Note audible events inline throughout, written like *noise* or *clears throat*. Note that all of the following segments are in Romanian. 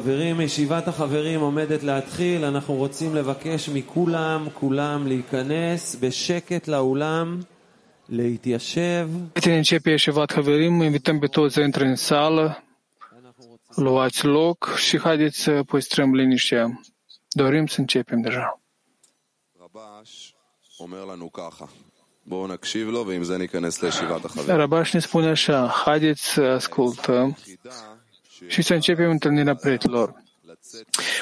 חברים, ישיבת החברים עומדת להתחיל, אנחנו רוצים לבקש מכולם, כולם להיכנס בשקט לאולם, להתיישב. Înainte de începe Yeshivat Haverim, invităm pe toți să intre în sală, luați loc și haideți să păstrăm liniștea. Dorim să începem deja. רבש אומר לנו ככה, בואו נקשיב לו ועם זה ניכנס לישיבת החברים. Rabaș ne spune așa, haideți să ascultăm și să începem întâlnirea prietenilor.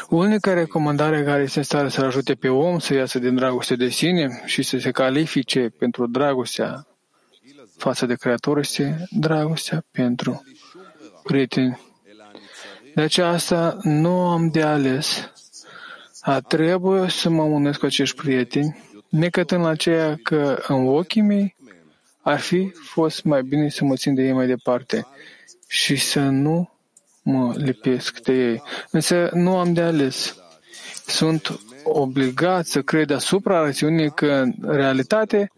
Unica recomandare care este în stare să-l ajute pe om să iasă din dragoste de sine și să se califice pentru dragostea față de Creator este dragostea pentru prieteni. De aceasta nu am de ales. A trebuie să mă unesc cu acești prieteni, necătând la aceea că în ochii mei ar fi fost mai bine să mă țin de ei mai departe și să nu mă lipesc de ei. Însă nu am de ales. Sunt obligat să cred asupra rațiunii că în realitate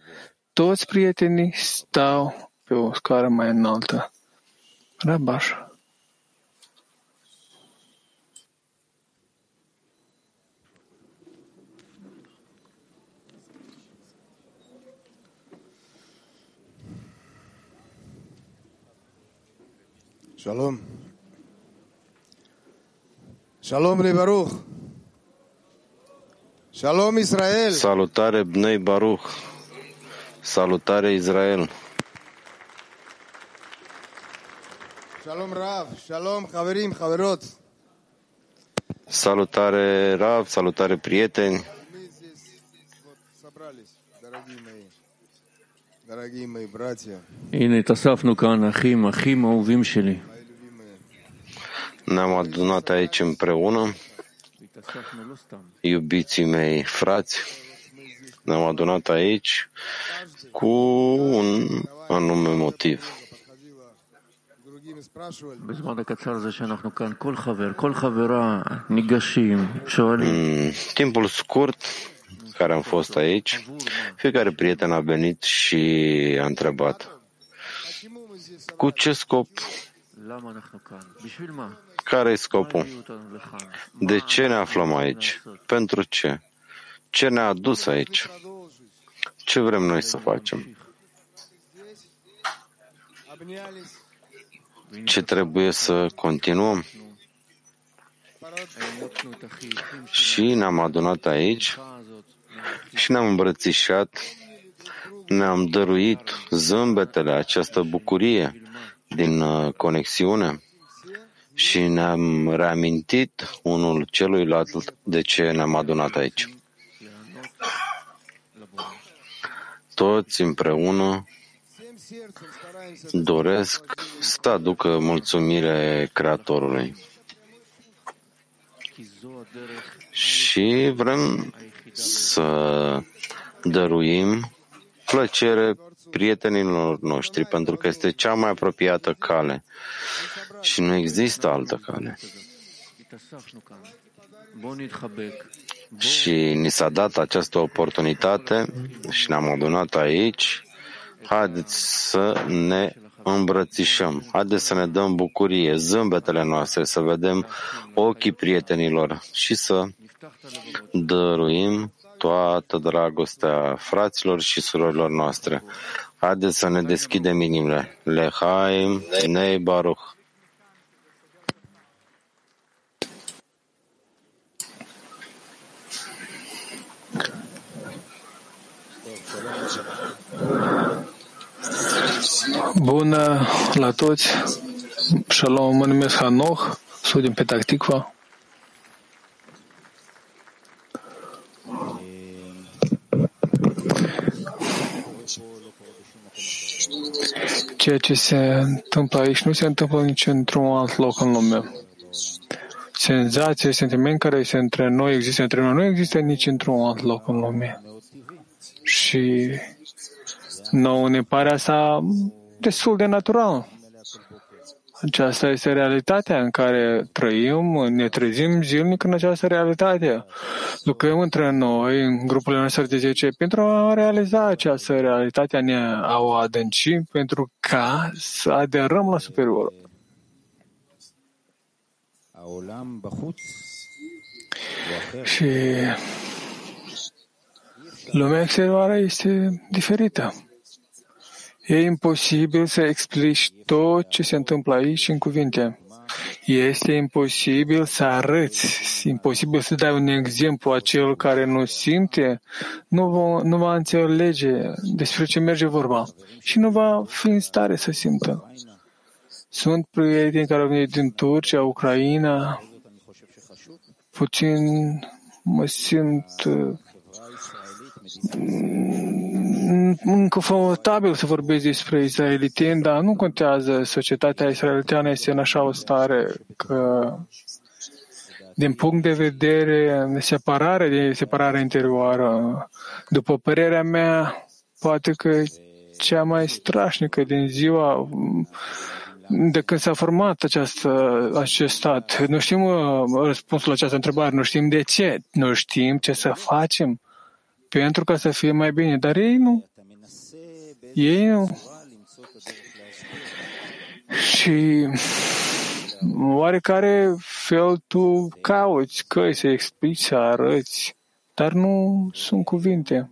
toți prietenii stau pe o scară mai înaltă. Rabaș. Shalom bnei Baruch. Shalom Israel. Salutare bnei Baruch. Salutare Israel. Shalom Rav. Shalom Haverim, Haverot. Salutare Rav, salutare prieteni. הנה התאספנו כאן, אחים, אחים אהובים שלי. Ne-am adunat aici împreună, iubiții mei frați, ne-am adunat aici cu un anume motiv. În timpul scurt care am fost aici, fiecare prieten a venit și a întrebat cu ce scop care e scopul? De ce ne aflăm aici? Pentru ce? Ce ne-a adus aici? Ce vrem noi să facem? Ce trebuie să continuăm? Și ne-am adunat aici și ne-am îmbrățișat, ne-am dăruit zâmbetele, această bucurie din uh, conexiune și ne-am reamintit unul celuilalt de ce ne-am adunat aici. Toți împreună doresc să aducă mulțumire Creatorului. Și vrem să dăruim plăcere prietenilor noștri, pentru că este cea mai apropiată cale și nu există altă cale. Și ni s-a dat această oportunitate și ne-am adunat aici. Haideți să ne îmbrățișăm, haideți să ne dăm bucurie, zâmbetele noastre, să vedem ochii prietenilor și să dăruim toată dragostea fraților și surorilor noastre. Haideți să ne deschidem inimile. Lehaim, Nei Baruch. Bună la toți! Shalom, mă numesc Hanoch, sunt din Petah Tikva. Ceea ce se întâmplă aici nu se întâmplă nici într-un alt loc în lume. Senzație, sentiment care este între noi, există între noi, nu există nici într-un alt loc în lume. Și nouă ne pare asta destul de natural. Aceasta este realitatea în care trăim, ne trezim zilnic în această realitate. Lucrăm între noi, în grupurile noastre de 10, pentru a realiza această realitate, ne a o adânci pentru ca să aderăm la superior. Și lumea exterioară este diferită. E imposibil să explici tot ce se întâmplă aici în cuvinte. Este imposibil să arăți, imposibil să dai un exemplu acel care nu simte, nu va, nu va înțelege despre ce merge vorba și nu va fi în stare să simtă. Sunt prieteni care au venit din Turcia, Ucraina, puțin mă simt inconfortabil să vorbesc despre israeliteni, dar nu contează. Societatea israeliteană este în așa o stare că din punct de vedere de separare, de separare interioară, după părerea mea, poate că cea mai strașnică din ziua de când s-a format această, acest stat. Nu știm uh, răspunsul la această întrebare, nu știm de ce, nu știm ce să facem pentru ca să fie mai bine, dar ei nu. Ei nu. Și oarecare fel tu cauți căi să explici, să arăți, dar nu sunt cuvinte.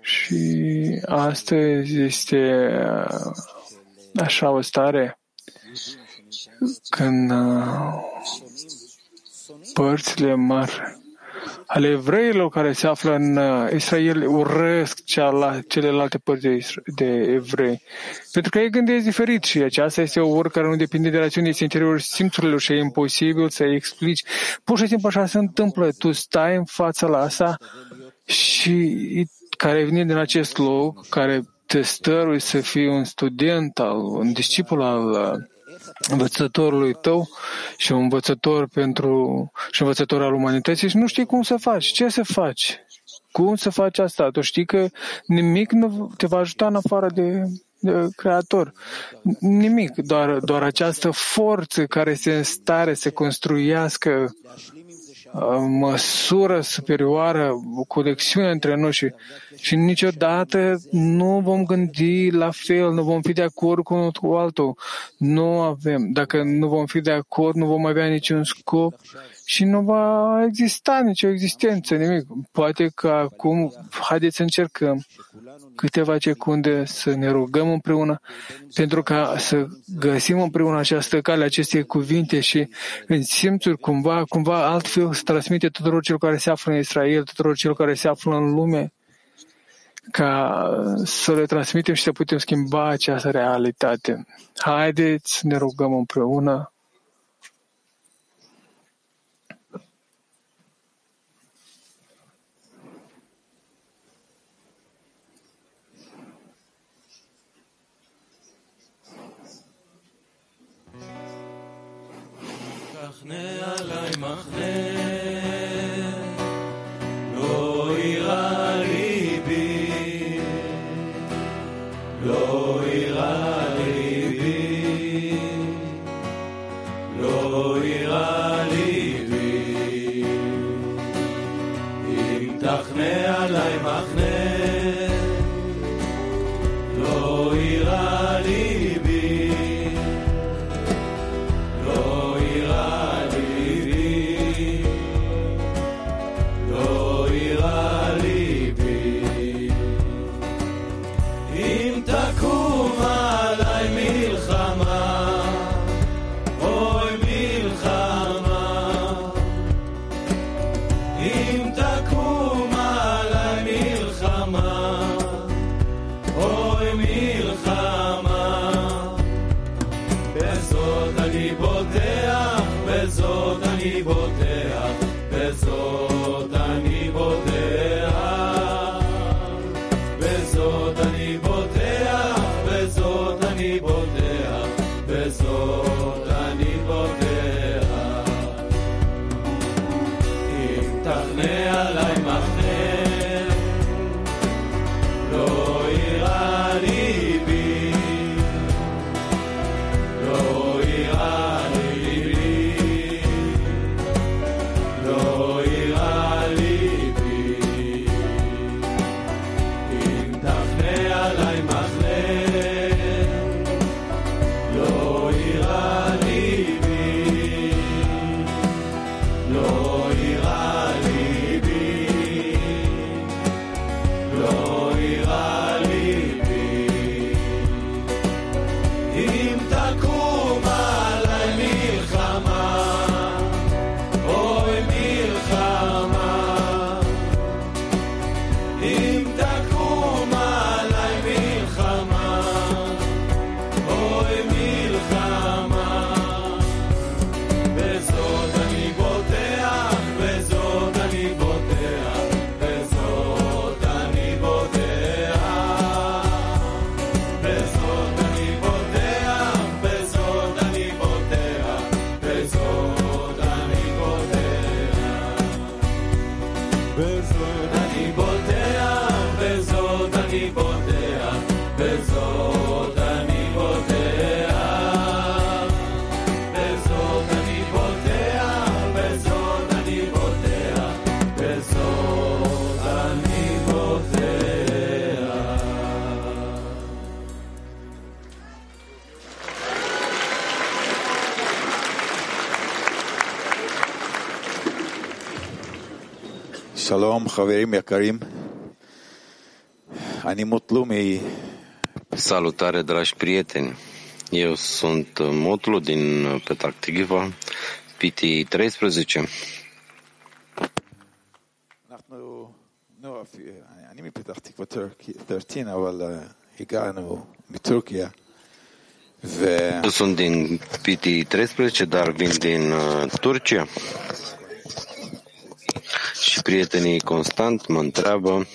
Și astăzi este așa o stare când uh, părțile mari ale evreilor care se află în uh, Israel urăsc celelalte părți de, de evrei. Pentru că ei gândesc diferit și aceasta este o ură care nu depinde de rațiunea este interiorul simțurilor și e imposibil să explici. Pur și simplu așa se întâmplă. Tu stai în fața la asta și care vine din acest loc, care te stărui să fii un student, al, un discipul al uh, învățătorului tău și un învățător pentru și învățător al umanității și nu știi cum să faci. Ce să faci? Cum să faci asta? Tu știi că nimic nu te va ajuta în afară de, de Creator. Nimic, doar, doar această forță care este în stare să construiască măsură superioară, o conexiune între noi și, și niciodată nu vom gândi la fel, nu vom fi de acord cu unul cu altul. Nu avem. Dacă nu vom fi de acord, nu vom avea niciun scop și nu va exista nicio existență, nimic. Poate că acum, haideți să încercăm câteva secunde să ne rugăm împreună pentru ca să găsim împreună această cale, aceste cuvinte și în simțuri cumva, cumva altfel să transmite tuturor celor care se află în Israel, tuturor celor care se află în lume, ca să le transmitem și să putem schimba această realitate. Haideți să ne rugăm împreună Nechne Então שלום, חברים יקרים. אני מוטלו מ... Salutare, dragi prieteni! Eu sunt Motlu din Petah Tikva, PT 13. אנחנו, נו, אני מפתח תקווה 13, אבל אה, הגענו מטורקיה, ו... Eu sunt din PT 13, dar vin din uh, Turcia. Și prietenii constant mă întreabă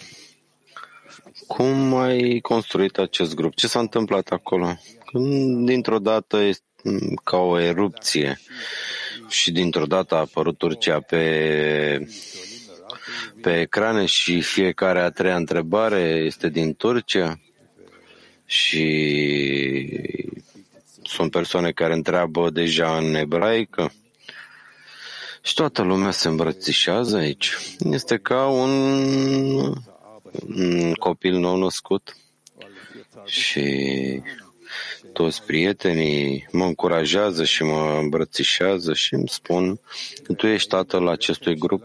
cum ai construit acest grup? Ce s-a întâmplat acolo? Când dintr-o dată este ca o erupție și dintr-o dată a apărut Turcia pe, pe ecrane și fiecare a treia întrebare este din Turcia și sunt persoane care întreabă deja în ebraică și toată lumea se îmbrățișează aici. Este ca un, un copil nou născut și toți prietenii mă încurajează și mă îmbrățișează și îmi spun tu ești tatăl acestui grup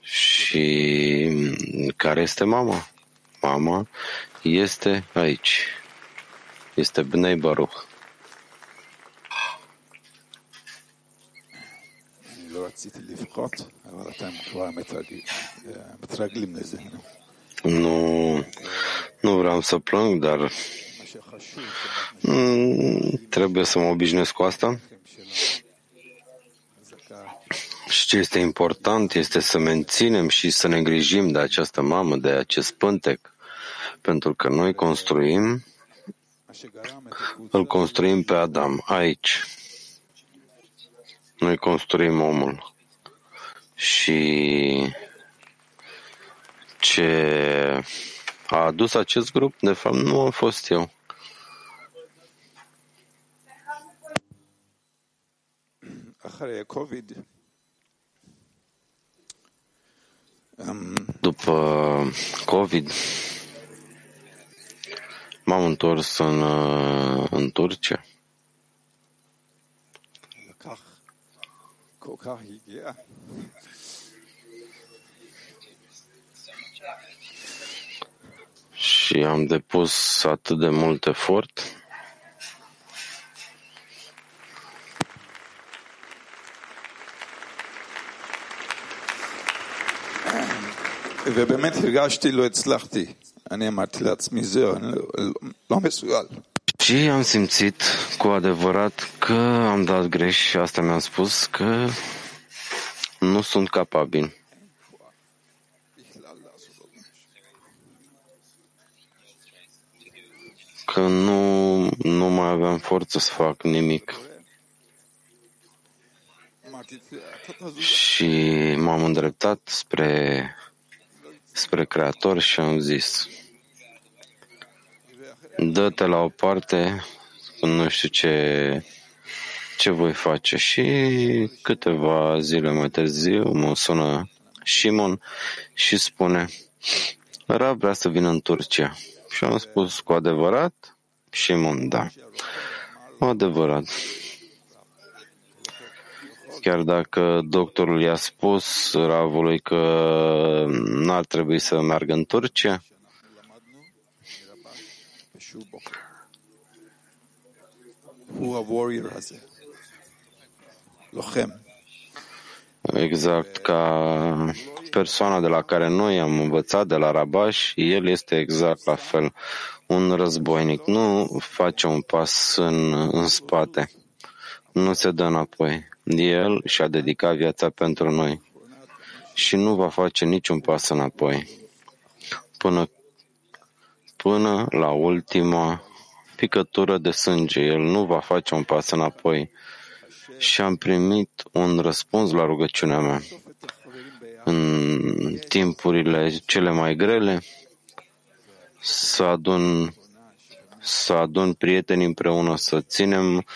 și care este mama? Mama este aici. Este Bnei Baruch. Nu, nu vreau să plâng, dar mm, trebuie să mă obișnuiesc cu asta. Și ce este important este să menținem și să ne grijim de această mamă, de acest pântec, pentru că noi construim, îl construim pe Adam aici. Noi construim omul și ce a adus acest grup, de fapt, nu am fost eu. După COVID, m-am întors în, în Turcia. כל כך הגיע. și am depus atât de mult efort ובאמת הרגשתי לא הצלחתי. אני אמרתי לעצמי, זהו, אני לא, לא מסוגל. ci am simțit cu adevărat că am dat greș și asta mi-am spus că nu sunt capabil. Că nu, nu mai aveam forță să fac nimic. Și m-am îndreptat spre, spre Creator și am zis, dă-te la o parte, nu știu ce, ce voi face. Și câteva zile mai târziu mă sună Simon și spune, Ra vrea să vină în Turcia. Și am spus, cu adevărat? Simon, da. Cu adevărat. Chiar dacă doctorul i-a spus Ravului că n-ar trebui să meargă în Turcia, Exact ca persoana de la care noi am învățat de la Rabaș, el este exact la fel. Un războinic nu face un pas în, în spate, nu se dă înapoi. El și-a dedicat viața pentru noi și nu va face niciun pas înapoi până, până la ultima picătură de sânge. El nu va face un pas înapoi și am primit un răspuns la rugăciunea mea. În timpurile cele mai grele, să adun, să adun prieteni împreună, să ținem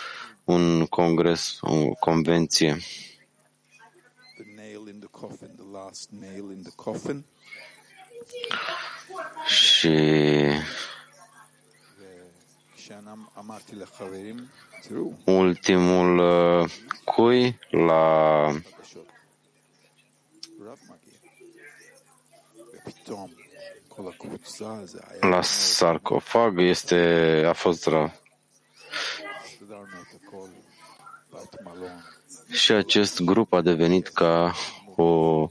un congres, o convenție. Și ultimul uh, cui la la sarcofag este, a fost rău. Și acest grup a devenit ca o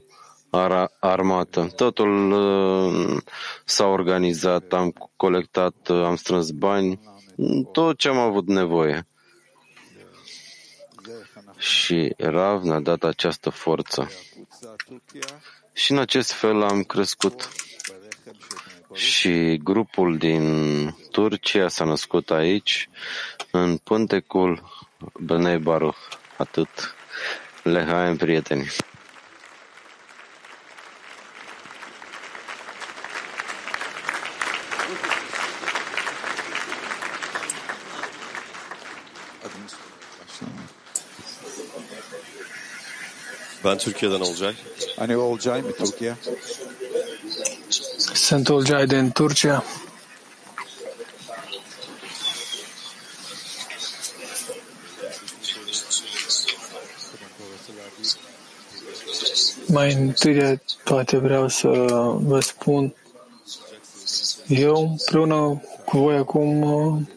armată. Totul uh, s-a organizat, am colectat, uh, am strâns bani, tot ce am avut nevoie. Și Rav ne-a dat această forță. Și în acest fel am crescut. Și grupul din Turcia s-a născut aici, în Pântecul Bnei Baruch. Atât. Lehaim, prieteni. Ben Türkiye'den Olcay. Hani Olcay mı Türkiye? Sunt Olcay din Turcia. Mai întâi de toate vreau să vă spun, eu împreună cu voi acum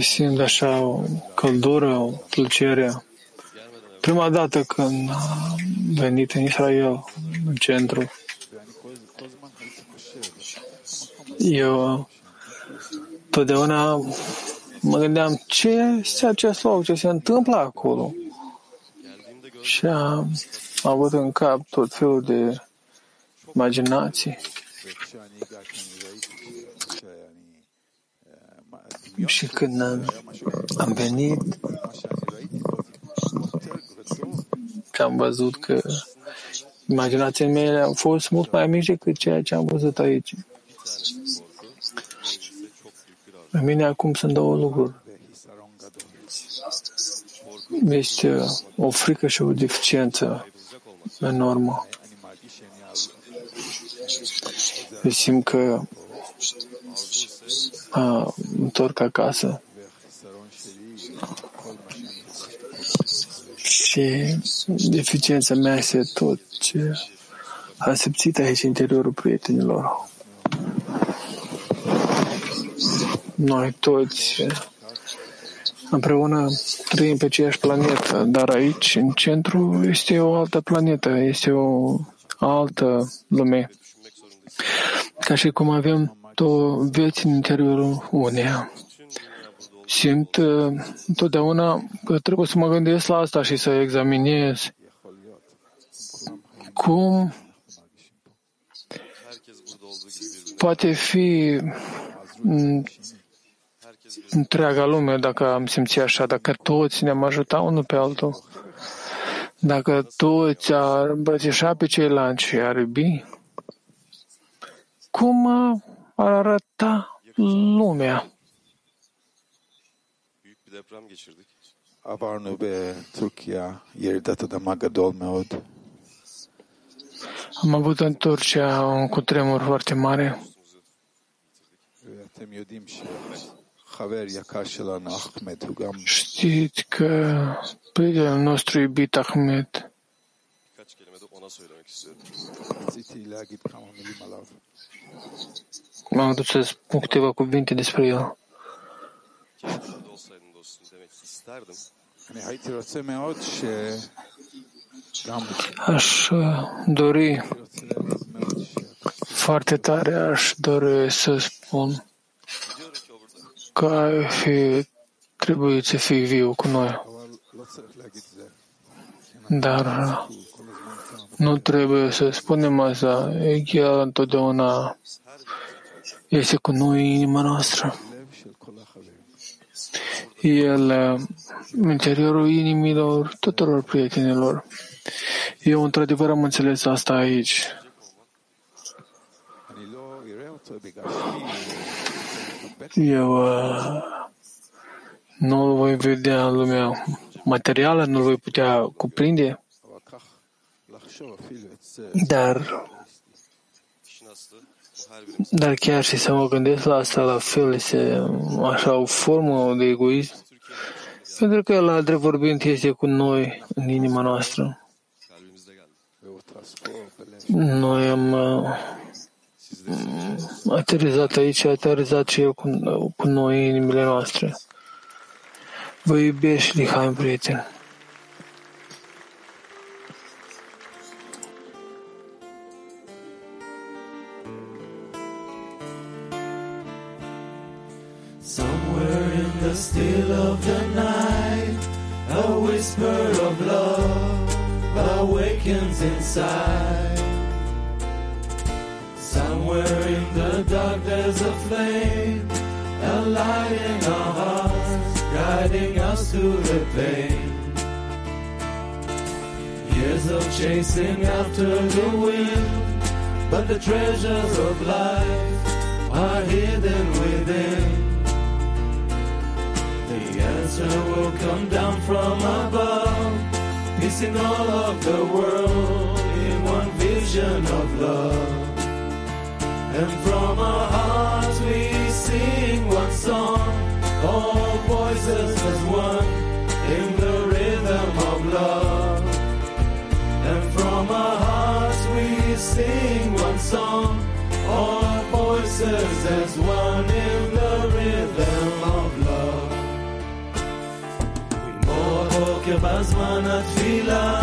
și simt așa o căldură, o plăcere. Prima dată când am venit în Israel, în centru, eu totdeauna mă gândeam ce este acest loc, ce se întâmplă acolo. Și am avut în cap tot felul de imaginații. Și când am venit și am văzut că imaginațiile mele au fost mult mai mici decât ceea ce am văzut aici. La mine acum sunt două lucruri. Este o frică și o deficiență enormă. Simt că a, întorc acasă și deficiența mea este tot ce am simțit aici în interiorul prietenilor. Noi toți împreună trăim pe aceeași planetă, dar aici, în centru, este o altă planetă, este o altă lume. ca și cum avem două vieți în interiorul uneia. Simt uh, întotdeauna că trebuie să mă gândesc la asta și să examinez cum poate fi întreaga lume dacă am simțit așa, dacă toți ne-am ajutat unul pe altul, dacă toți ar îmbrățișa pe ceilalți și ar iubi, cum ar arăta lumea. Am avut în Turcia un cutremur foarte mare. Știți că prietenul nostru iubit Ahmed ona söylemek istiyorum m-am adus să spun câteva cuvinte despre el. Aș uh, dori foarte tare, aș dori să spun că ai fi trebuit să fii viu cu noi. Dar nu trebuie să spunem asta. Chiar întotdeauna este cu noi în inima noastră. El uh, în interiorul inimilor tuturor prietenilor. Eu într-adevăr am înțeles asta aici. Eu uh, nu îl voi vedea în lumea materială, nu îl voi putea cuprinde, dar dar chiar și să mă gândesc la asta, la fel, este așa o formă de egoism, pentru că la drept vorbind este cu noi în inima noastră. Noi am uh, mm, aterizat aici, aterizat și el cu, cu noi inimile noastre. Vă iubești, Lihaim, prieteni. Still of the night, a whisper of love awakens inside. Somewhere in the dark there's a flame, a light in our hearts, guiding us through the pain. Years of chasing after the wind, but the treasures of life are hidden within. Answer will come down from above, piecing all of the world in one vision of love. And from our hearts we sing one song, all voices as one in the rhythm of love. And from our hearts we sing one song, all voices as one in the rhythm הבוקר בזמן התפילה,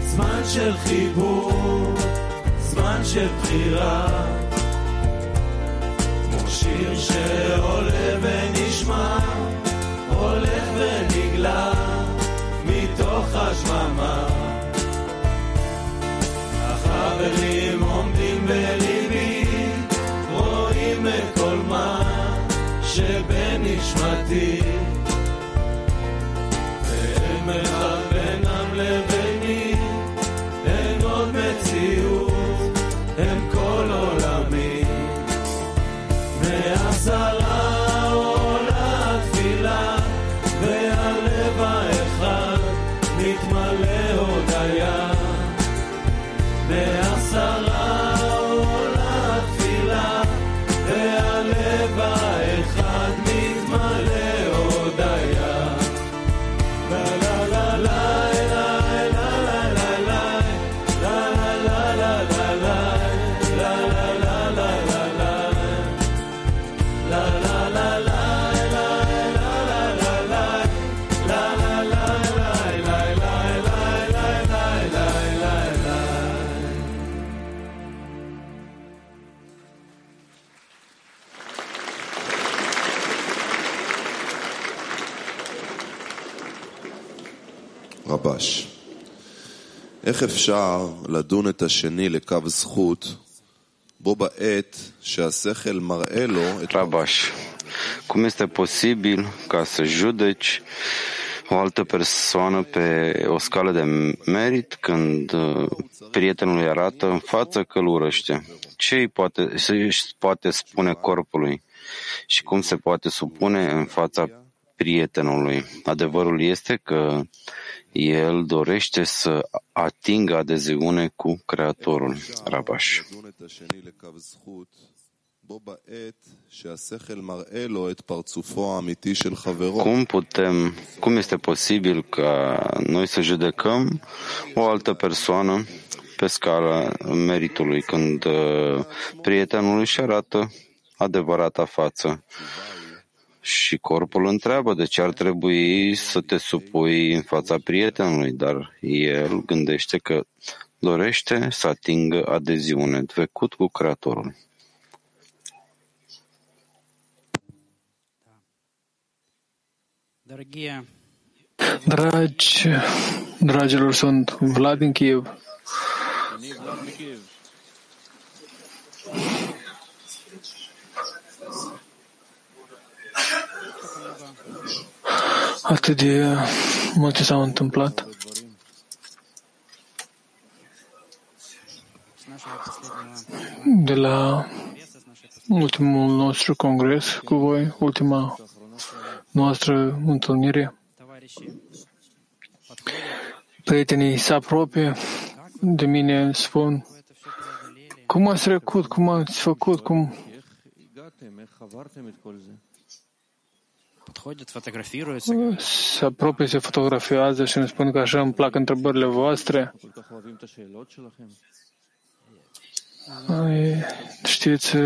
זמן של חיבור, זמן של בחירה. כמו שיר שעולה ונשמע, הולך ונגלה, מתוך השממה. החברים עומדים בליבי, רואים את כל מה שבנשמתי. And em איך אפשר לדון את השני לקו זכות בו בעת שהשכל מראה לו את Rabaș, cum este posibil ca să judeci o altă persoană pe o scală de merit când uh, prietenul îi arată în față că îl urăște? Ce îi poate, ce își poate spune corpului și cum se poate supune în fața prietenului. Adevărul este că el dorește să atingă adeziune cu Creatorul, Rabaș. Cum putem, cum este posibil ca noi să judecăm o altă persoană pe scara meritului când uh, prietenul își arată adevărata față? Și corpul întreabă de ce ar trebui să te supui în fața prietenului, dar el gândește că dorește să atingă adeziune trecut cu Creatorul. Dragi, dragilor, sunt Vlad din Kiev. Atât de multe s-au întâmplat. De la ultimul nostru congres cu voi, ultima noastră întâlnire, prietenii se apropie de mine, spun, cum ați trecut, cum ați făcut, cum se apropie, se fotografiază și ne spun că așa îmi plac întrebările voastre. Știți,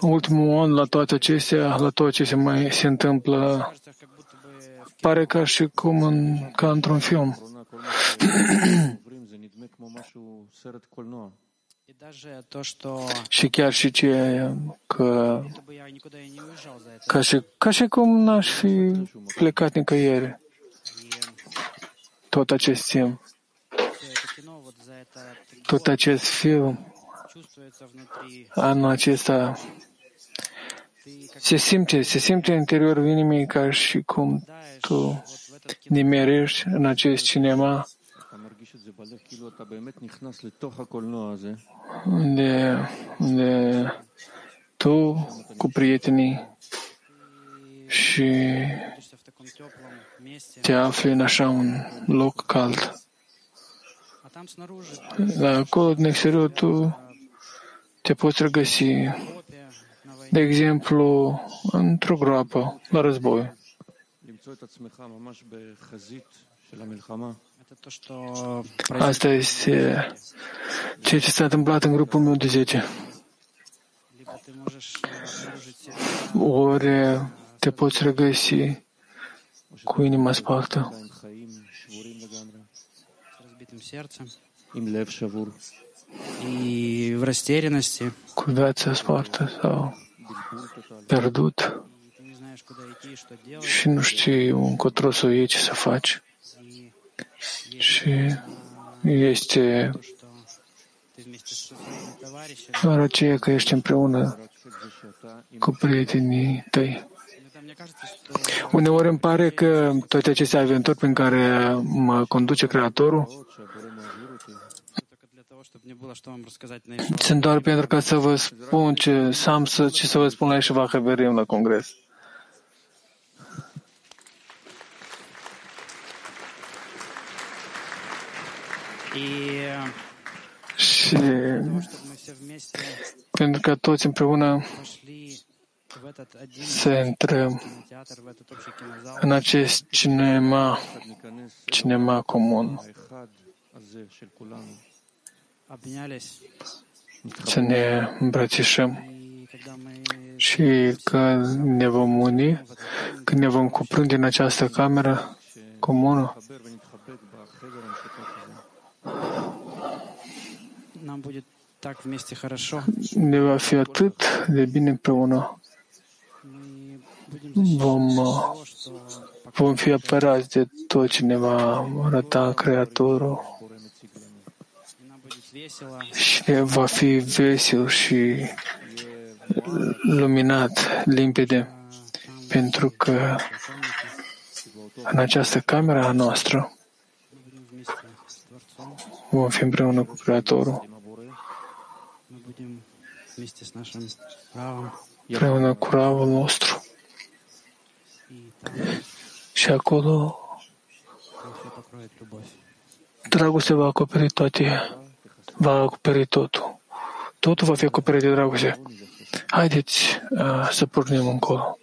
ultimul an la toate acestea, la toate ce se mai se întâmplă, pare ca și cum în, ca într-un film. *clears throat* *clears throat* Și chiar și ceea că ca și, ca și cum n-aș fi plecat nicăieri. Tot acest timp. Tot acest film, anul acesta, se simte, se simte în interiorul inimii ca și cum tu nimerești în acest cinema unde de tu cu prietenii și te afli în așa un loc cald. La acolo, din exterior, tu te poți regăsi, de exemplu, într-o groapă, la război. Asta este ceea ce s-a întâmplat în grupul meu de 10. Ori te poți regăsi cu inima spartă. Cu viața spartă sau pierdut. Și nu știi încotro să o iei ce să faci și este doar aceea că ești împreună cu prietenii tăi. Uneori îmi pare că toate aceste aventuri prin care mă conduce Creatorul sunt doar pentru ca să vă spun ce, să am să, ce să vă spun la Yeshiva Haverim la congres. Și pentru că toți împreună se intrăm în acest cinema, cinema comun. Să ne îmbrățișăm. Și că ne vom uni, când ne vom cuprinde în această cameră comună, ne va fi atât de bine împreună. Vom, uh, vom fi apărați de tot ce ne va arăta Creatorul. Și va fi vesel și luminat, limpede, pentru că în această cameră a noastră vom fi împreună cu Creatorul împreună cu ravul nostru. Și acolo dragoste va acoperi toate, va acoperi totul. Totul va fi acoperit de dragoste. Haideți uh, să pornim încolo,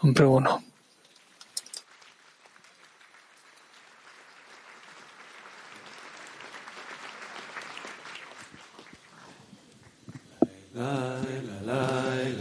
împreună. La